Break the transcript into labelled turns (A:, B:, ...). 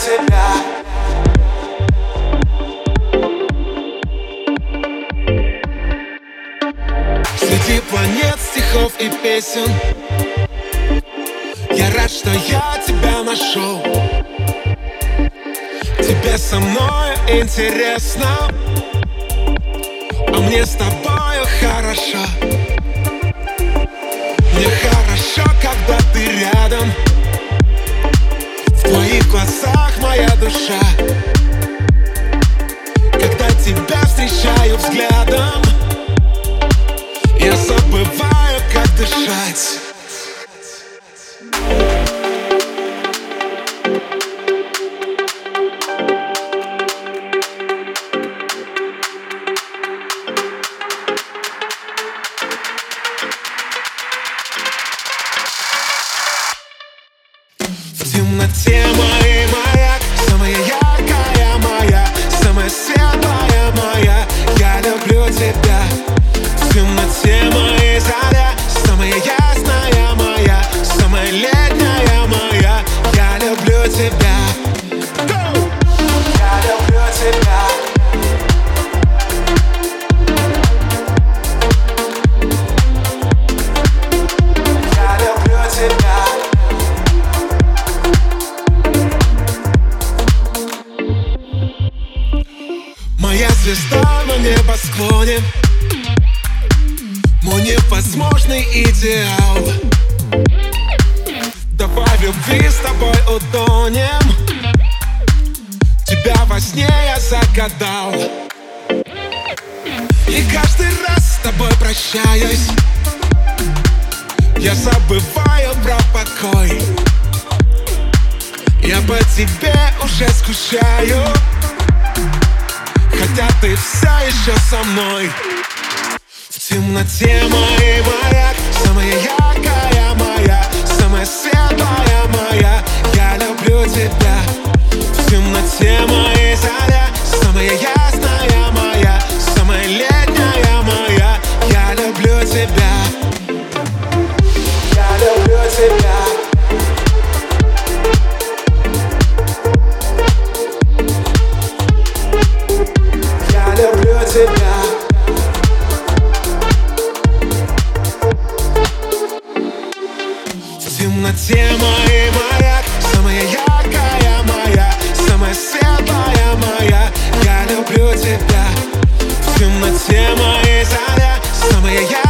A: тебя. Среди планет, стихов и песен. Я рад, что я тебя нашел. Тебе со мной интересно. А мне с тобой душа. Когда тебя встречаю взглядом Я забываю, как дышать. Темноте моей Моя звезда на небосклоне Мой невозможный идеал. Давай любви с тобой утонем. Тебя во сне я загадал. И каждый раз с тобой прощаюсь. Я забываю про покой. Я по тебе уже скучаю Хотя ты все еще со мной. В темноте моей маяк Самая яркая моя Самая светлая моя. Я люблю тебя. В темноте тебя. В темноте моей маяк Самая яркая моя Самая светлая моя. Я люблю тебя. В темноте моей заря Самая яркая